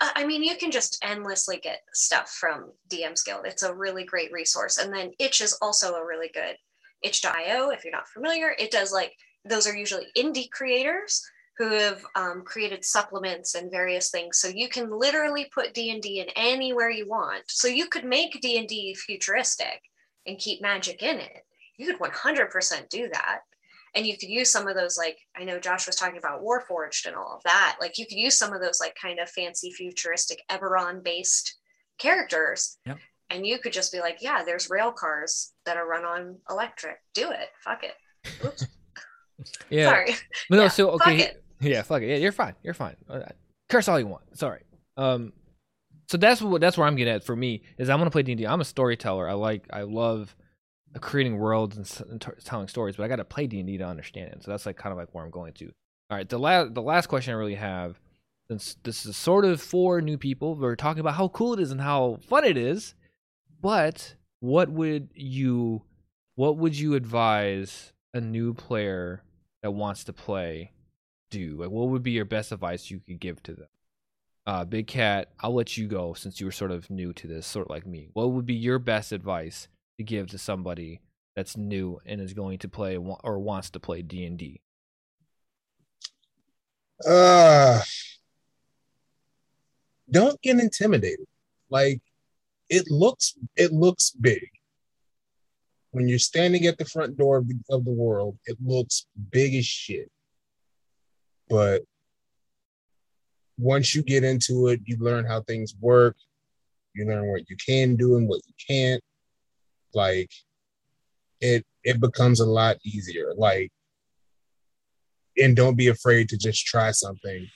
I mean, you can just endlessly get stuff from DM's Guild. It's a really great resource. And then Itch is also a really good itch.io. If you're not familiar, it does like those are usually indie creators who have um, created supplements and various things. So you can literally put D and D in anywhere you want. So you could make D and D futuristic and keep magic in it. You could 100% do that and you could use some of those like i know josh was talking about warforged and all of that like you could use some of those like kind of fancy futuristic eberron based characters Yep. and you could just be like yeah there's rail cars that are run on electric do it fuck it Oops, Yeah. sorry But no, Yeah, so fuck okay. it. Yeah, fuck it. Yeah, you're fine. You're fine. Uh, Curse all you want. sorry. Um, so that's what that's where I'm getting at. For me, is I'm gonna play D&D. I'm a storyteller. I like, I love creating worlds and, and t- telling stories, but I got to play D&D to understand it. So that's like kind of like where I'm going to. All right, the last the last question I really have, since this is sort of for new people, we're talking about how cool it is and how fun it is. But what would you, what would you advise a new player that wants to play do? Like, what would be your best advice you could give to them? Uh, Big Cat, I'll let you go since you were sort of new to this, sort of like me. What would be your best advice to give to somebody that's new and is going to play or wants to play D and D? Uh, don't get intimidated. Like it looks, it looks big. When you're standing at the front door of the, of the world, it looks big as shit. But once you get into it, you learn how things work. You learn what you can do and what you can't. Like it, it becomes a lot easier. Like and don't be afraid to just try something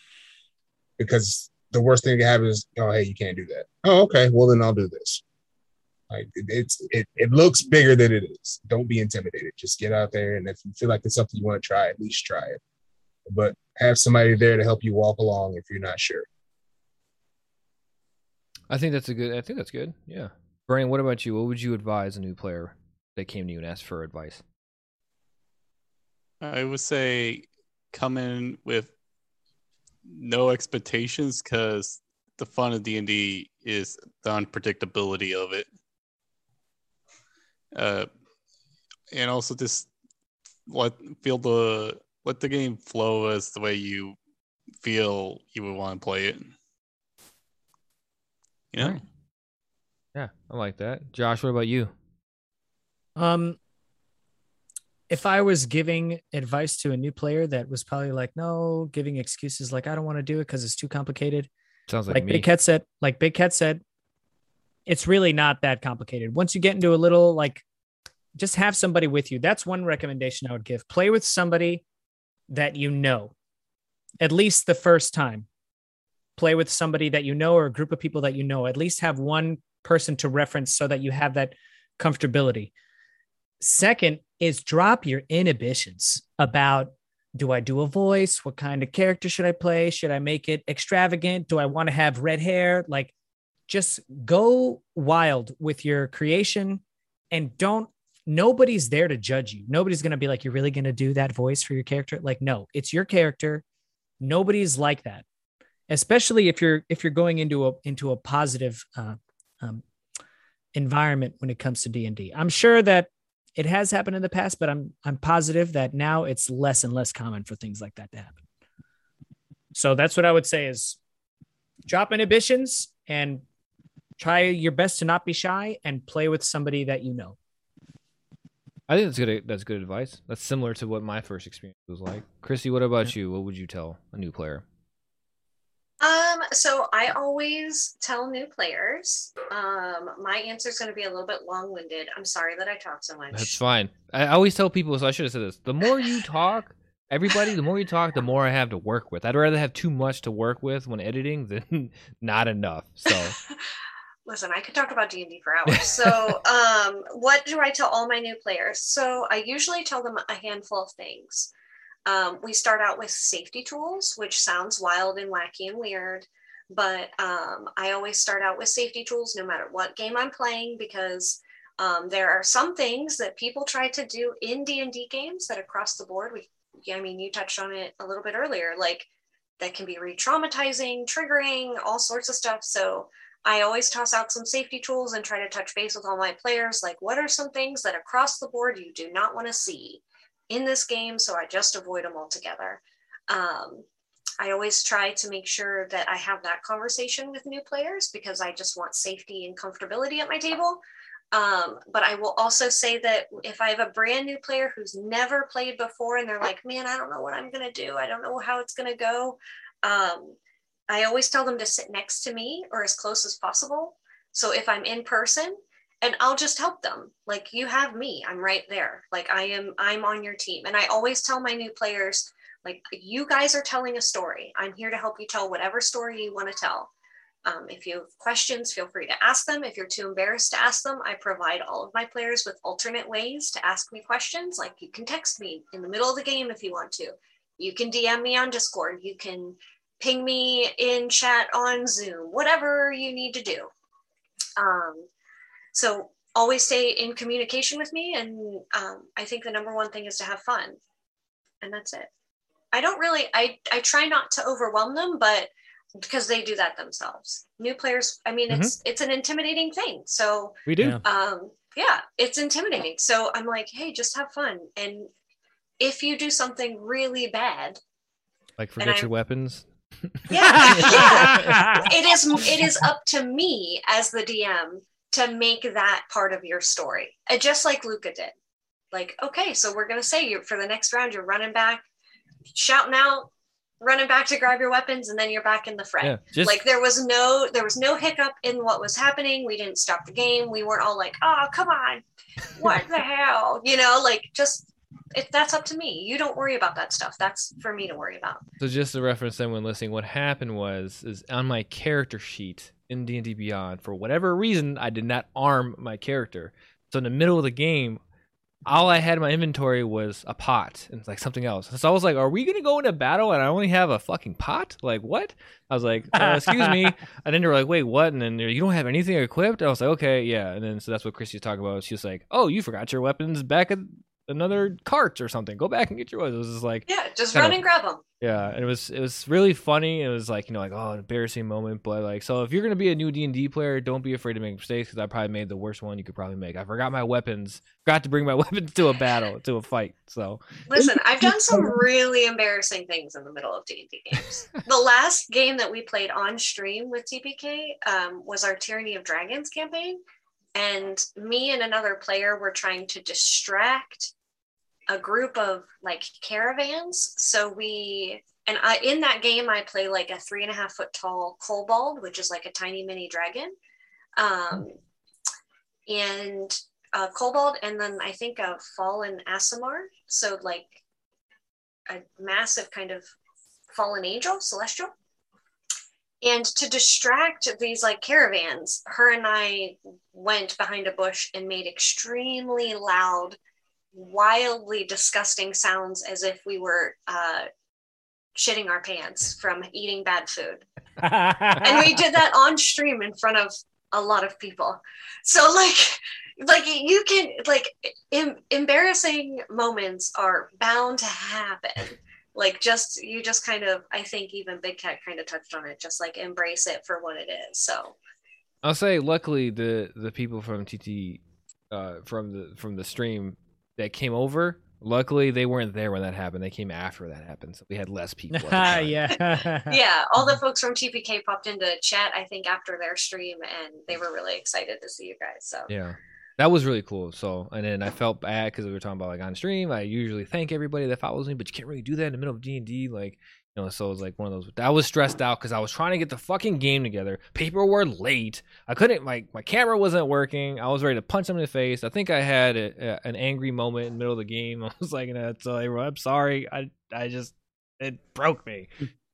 because the worst thing that can happen is oh hey you can't do that. Oh okay. Well then i'll do this. Like it, it's it, it looks bigger than it is. Don't be intimidated. Just get out there and if you feel like it's something you want to try at least try it. But have somebody there to help you walk along if you're not sure. I think that's a good. I think that's good. Yeah, Brian, what about you? What would you advise a new player that came to you and asked for advice? I would say come in with no expectations because the fun of D and D is the unpredictability of it, uh, and also just let feel the let the game flow as the way you feel you would want to play it. You know. Yeah, I like that. Josh, what about you? Um, if I was giving advice to a new player that was probably like, no, giving excuses like I don't want to do it because it's too complicated. Sounds like, Like, me. Big Cat said, like Big Cat said, it's really not that complicated. Once you get into a little like, just have somebody with you. That's one recommendation I would give. Play with somebody that you know, at least the first time. Play with somebody that you know or a group of people that you know. At least have one person to reference so that you have that comfortability. Second is drop your inhibitions about do I do a voice? What kind of character should I play? Should I make it extravagant? Do I want to have red hair? Like, just go wild with your creation and don't, nobody's there to judge you. Nobody's going to be like, you're really going to do that voice for your character? Like, no, it's your character. Nobody's like that. Especially if you're if you're going into a into a positive uh, um, environment when it comes to D and D. I'm sure that it has happened in the past, but I'm I'm positive that now it's less and less common for things like that to happen. So that's what I would say is drop inhibitions and try your best to not be shy and play with somebody that you know. I think that's good. That's good advice. That's similar to what my first experience was like. Chrissy, what about you? What would you tell a new player? So I always tell new players. Um, my answer is going to be a little bit long-winded. I'm sorry that I talk so much. That's fine. I always tell people, so I should have said this. The more you talk, everybody, the more you talk, the more I have to work with. I'd rather have too much to work with when editing than not enough. So listen, I could talk about D and D for hours. So, um, what do I tell all my new players? So, I usually tell them a handful of things. Um, we start out with safety tools, which sounds wild and wacky and weird, but um, I always start out with safety tools no matter what game I'm playing because um, there are some things that people try to do in D&D games that across the board, we, I mean, you touched on it a little bit earlier, like that can be re-traumatizing, triggering, all sorts of stuff. So I always toss out some safety tools and try to touch base with all my players. Like, what are some things that across the board you do not want to see in this game? So I just avoid them altogether. Um, I always try to make sure that I have that conversation with new players because I just want safety and comfortability at my table. Um, but I will also say that if I have a brand new player who's never played before and they're like, man, I don't know what I'm going to do, I don't know how it's going to go, um, I always tell them to sit next to me or as close as possible. So if I'm in person, and I'll just help them. Like you have me, I'm right there. Like I am, I'm on your team. And I always tell my new players, like you guys are telling a story. I'm here to help you tell whatever story you want to tell. Um, if you have questions, feel free to ask them. If you're too embarrassed to ask them, I provide all of my players with alternate ways to ask me questions. Like you can text me in the middle of the game if you want to. You can DM me on Discord. You can ping me in chat on Zoom, whatever you need to do. Um, so always stay in communication with me. And um, I think the number one thing is to have fun. And that's it. I don't really, I, I try not to overwhelm them, but because they do that themselves. New players, I mean, it's it's an intimidating thing. So We do. Yeah. um, yeah, it's intimidating. So I'm like, hey, just have fun. And if you do something really bad, Like forget your weapons. yeah, yeah, it is it is up to me as the DM to make that part of your story. And just like Luca did. Like, okay, so we're gonna say you for the next round, you're running back, shouting out, running back to grab your weapons, and then you're back in the fray. Yeah. Just like there was no there was no hiccup in what was happening. We didn't stop the game. We weren't all like, oh come on, what the hell? You know, like just if that's up to me. You don't worry about that stuff. That's for me to worry about. So just to reference anyone listening, what happened was is on my character sheet in D and D Beyond, for whatever reason, I did not arm my character. So in the middle of the game, all I had in my inventory was a pot and like something else. So I was like, "Are we gonna go into battle and I only have a fucking pot? Like what?" I was like, uh, "Excuse me," and then they were like, "Wait, what?" And then they're, you don't have anything equipped. I was like, "Okay, yeah." And then so that's what Christy's talking about. She's like, "Oh, you forgot your weapons back at another cart or something. Go back and get your weapons." It was just like. Yeah, just run of- and grab them. Yeah, and it was it was really funny. It was like you know like oh an embarrassing moment, but like so if you're gonna be a new D and D player, don't be afraid to make mistakes because I probably made the worst one you could probably make. I forgot my weapons, forgot to bring my weapons to a battle to a fight. So Listen, I've done some really embarrassing things in the middle of D&D games. the last game that we played on stream with TPK um, was our Tyranny of Dragons campaign. And me and another player were trying to distract a group of like caravans. So we, and I, in that game, I play like a three and a half foot tall kobold, which is like a tiny mini dragon. Um, and a kobold, and then I think a fallen Aasimar. So like a massive kind of fallen angel, celestial. And to distract these like caravans, her and I went behind a bush and made extremely loud, wildly disgusting sounds as if we were uh, shitting our pants from eating bad food. And we did that on stream in front of a lot of people. So like like you can like em- embarrassing moments are bound to happen like just you just kind of i think even big cat kind of touched on it just like embrace it for what it is so I'll say luckily the the people from TT uh, from the from the stream that came over, luckily they weren't there when that happened. They came after that happened, so we had less people. at yeah. yeah all the folks from tpk popped into chat i think after their stream and they were really excited to see you guys so Yeah. That was really cool. So, and then I felt bad because we were talking about like on stream. I usually thank everybody that follows me, but you can't really do that in the middle of D and D. Like, you know, so it was like one of those. I was stressed out because I was trying to get the fucking game together. People were late. I couldn't. Like, my camera wasn't working. I was ready to punch them in the face. I think I had a, a, an angry moment in the middle of the game. I was like, so I'm sorry. I I just it broke me.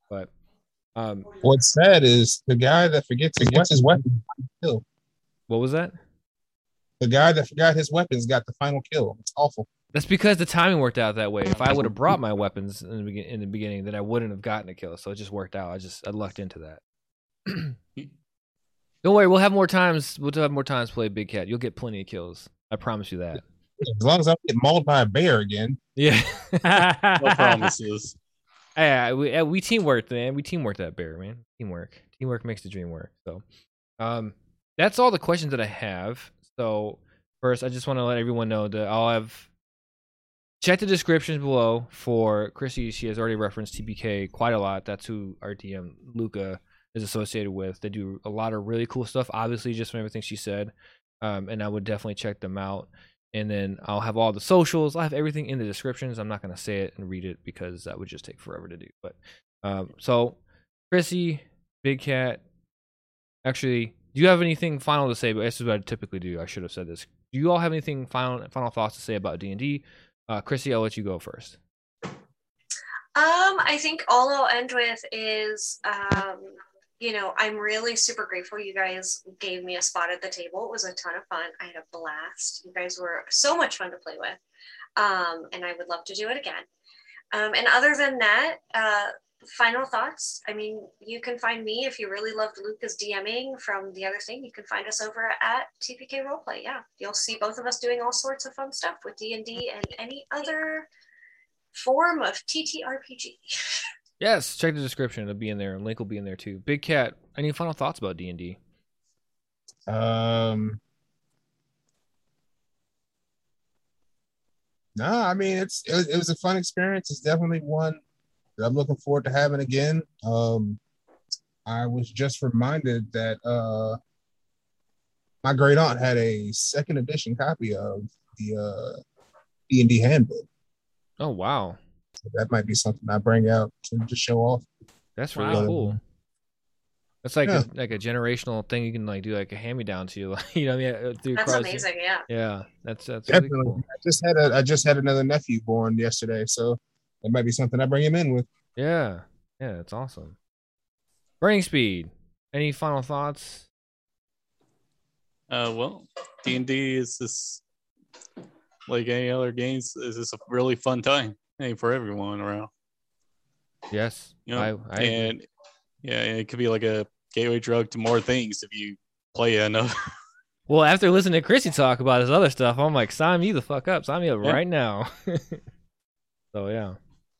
But um, What's sad is the guy that forgets his, what's his weapon. What was that? The guy that forgot his weapons got the final kill. It's awful. That's because the timing worked out that way. If I would have brought my weapons in the, begin- in the beginning, then I wouldn't have gotten a kill. So it just worked out. I just I lucked into that. Don't worry, we'll have more times. We'll have more times to play Big Cat. You'll get plenty of kills. I promise you that. As long as I don't get mauled by a bear again. Yeah. No promises. Yeah, we uh, we teamwork, man. We teamwork that bear, man. Teamwork. Teamwork makes the dream work. So, um, that's all the questions that I have. So first, I just want to let everyone know that I'll have check the descriptions below for Chrissy. She has already referenced TPK quite a lot. That's who DM Luca is associated with. They do a lot of really cool stuff. Obviously, just from everything she said, um, and I would definitely check them out. And then I'll have all the socials. I'll have everything in the descriptions. I'm not going to say it and read it because that would just take forever to do. But um, so, Chrissy, Big Cat, actually, do you have anything final to say? But this is what I typically do. I should have said this. Do you all have anything final final thoughts to say about D and D? Uh, Chrissy, I'll let you go first. Um, I think all I'll end with is, um, you know, I'm really super grateful you guys gave me a spot at the table. It was a ton of fun. I had a blast. You guys were so much fun to play with. Um, and I would love to do it again. Um, and other than that, uh, final thoughts. I mean, you can find me if you really loved Luca's DMing from the other thing. You can find us over at TPK Roleplay. Yeah, you'll see both of us doing all sorts of fun stuff with D and D and any other form of TTRPG. Yes, check the description. It'll be in there. and Link will be in there too. Big Cat, any final thoughts about D and D? Um, no, I mean it's it was, it was a fun experience. It's definitely one that I'm looking forward to having again. Um, I was just reminded that uh, my great aunt had a second edition copy of the uh, D and D handbook. Oh wow, So that might be something I bring out to just show off. that's really Wow. cool. That's like Yeah. a, like a generational thing. You can like do like a hand me down to you, you know. Yeah, through That's cross- amazing. Yeah. Yeah, that's that's really Definitely. cool. I just had a I just had another nephew born yesterday, so that might be something I bring him in with. Yeah, yeah, that's awesome. Burning speed. Any final thoughts? Uh, well, D and D is this like any other games. Is this a really fun time? Hey, for everyone around. Yes, You know, I, I agree. and yeah, and it could be like a gateway drug to more things if you play enough. Well, after listening to Chrissy talk about his other stuff, I'm like, sign me the fuck up. Sign me up Yeah. right now. so yeah.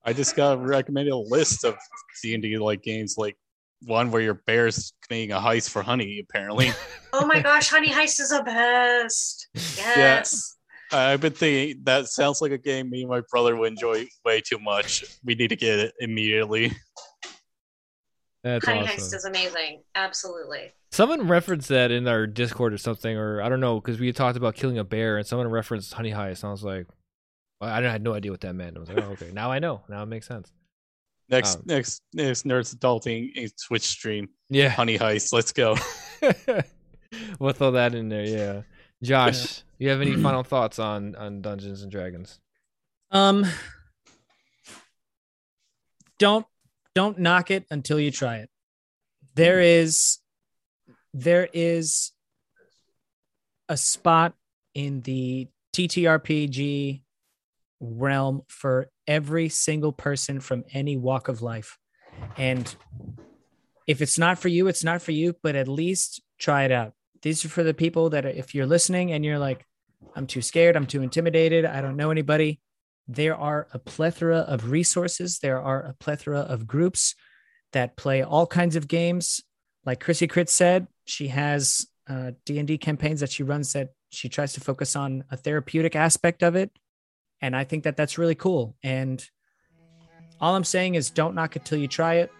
I just got recommended a list of D and D like games, like one where your bear's committing a heist for honey. Apparently, Oh my gosh, Honey Heist is the best. Yes. Yes. I've been thinking that sounds like a game me and my brother would enjoy way too much. We need to get it immediately. That's Honey awesome. Heist is amazing. Absolutely. Someone referenced that in our Discord or something, or I don't know, because we had talked about killing a bear, and someone referenced Honey Heist, and I was like, well, I had no idea what that meant. I was like, oh, okay, now I know. Now it makes sense. Next, Um, next, next nerds adulting Twitch stream. Yeah, Honey heist. Let's go. we'll throw that in there. Yeah, Josh, you have any final thoughts on on Dungeons and Dragons? Um, don't don't knock it until you try it. There is there is a spot in the TTRPG realm for every single person from any walk of life. And if it's not for you, it's not for you, but at least try it out. These are for the people that are, if you're listening and you're like, I'm too scared, I'm too intimidated, I don't know anybody, there are a plethora of resources. There are a plethora of groups that play all kinds of games. Like Chrissy Crit said, she has uh, D&D campaigns that she runs that she tries to focus on a therapeutic aspect of it. And I think that that's really cool. And all I'm saying is don't knock it till you try it.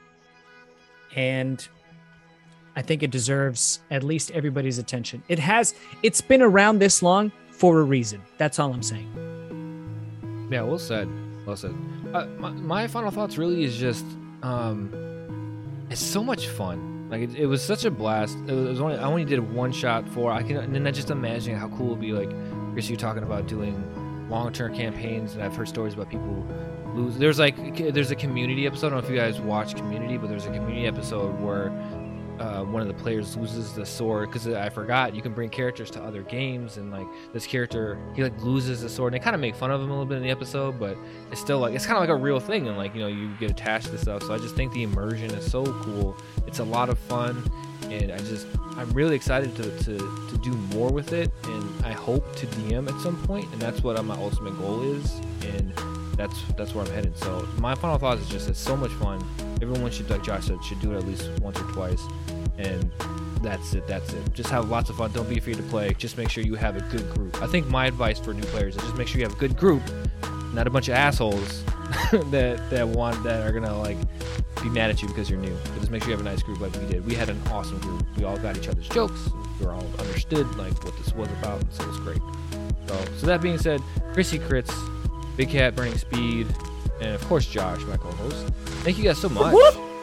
And I think it deserves at least everybody's attention. It has, it's been around this long for a reason. That's all I'm saying. Yeah, well said. Well said. Uh, my, my final thoughts really is just, um, it's so much fun. Like it, it was such a blast. It was only I only did one shot for. I can and then I just imagine how cool it'd be. Like Chris, you talking about doing long term campaigns, and I've heard stories about people lose. There's like there's a community episode. I don't know if you guys watch Community, but there's a community episode where uh, one of the players loses the sword because I forgot you can bring characters to other games and like this character he like loses the sword and they kind of make fun of him a little bit in the episode but it's still like it's kind of like a real thing and like you know you get attached to stuff so I just think the immersion is so cool it's a lot of fun and I just I'm really excited to, to, to do more with it and I hope to DM at some point and that's what my ultimate goal is and that's that's where I'm headed. So my final thoughts is just it's so much fun. Everyone should like Josh said should do it at least once or twice and that's it that's it. Just have lots of fun. Don't be afraid to play. Just make sure you have a good group. I think my advice for new players is just make sure you have a good group not a bunch of assholes that that want that are gonna like be mad at you because you're new. But just make sure you have a nice group like we did. We had an awesome group. We all got each other's jokes. We all understood like what this was about, and so it was great. So, so that being said, Chrissy Crits, Big Cat, Burning Speed, and of course Josh, my co-host. Thank you guys so much.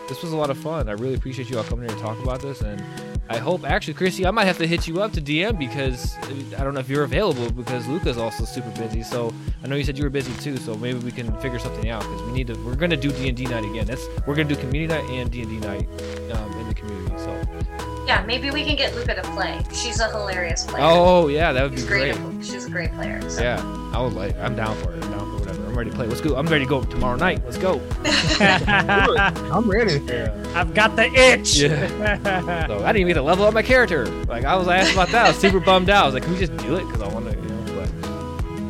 This was a lot of fun. I really appreciate you all coming here to talk about this, and I hope actually, Chrissy, I might have to hit you up to DM because I don't know if you're available because Luca's also super busy. So I know you said you were busy too. So maybe we can figure something out because we need to. We're gonna do D and D night again. That's we're gonna do community night and D and D night um, in the community. So Yeah, maybe we can get Luca to play. She's a hilarious player. oh yeah, that would be great. great. She's a great player. So. Yeah, I would like. I'm down for it. I'm down for whatever. I'm ready to play. Let's go. I'm ready to go tomorrow night. Let's go. I'm ready. I've got the itch. Yeah. So I didn't even get to level up my character. Like I was asked about that. I was super bummed out. I was like, can we just do it? Because I want to, you know.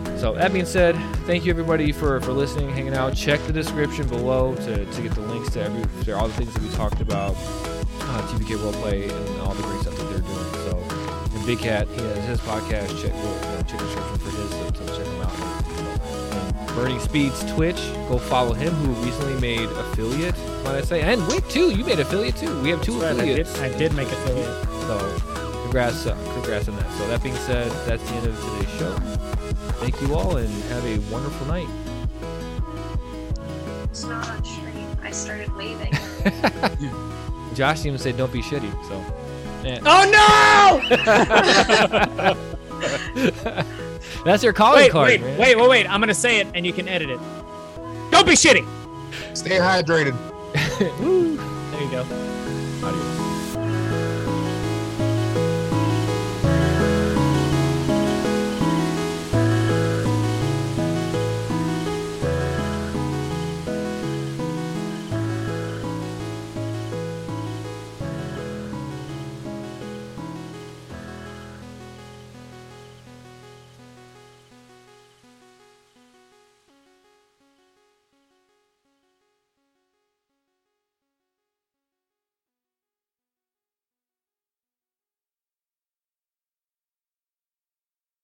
But so that being said, thank you everybody for for listening, hanging out. Check the description below to, to get the links to every to all the things that we talked about, uh, TPK Roleplay, and all the great stuff that they're doing. So, and Big Cat, he has his podcast. Check go, you know, check the description for his. So, so check him out. And Burning Speed's Twitch. Go follow him, who recently made affiliate. Might I say? And Wick too. You made affiliate too. We have two That's right, I did, affiliates. I did make affiliate. So, congrats, uh, congrats on that. So that being said, that's the end of today's show. Thank you all, and have a wonderful night. It's not on stream. I started waving. Josh even said, "Don't be shitty." So, eh. Oh no! that's your calling wait, card, wait, man. wait, wait, wait. I'm gonna say it, and you can edit it. Don't be shitty. Stay hydrated. There you go. Adios.